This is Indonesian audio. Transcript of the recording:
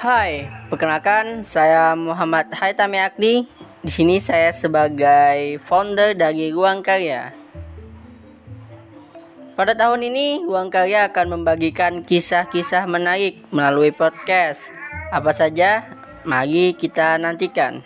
Hai, perkenalkan saya Muhammad Haitami Akdi. Di sini saya sebagai founder dari Ruang Karya. Pada tahun ini, Ruang Karya akan membagikan kisah-kisah menarik melalui podcast. Apa saja? Mari kita nantikan.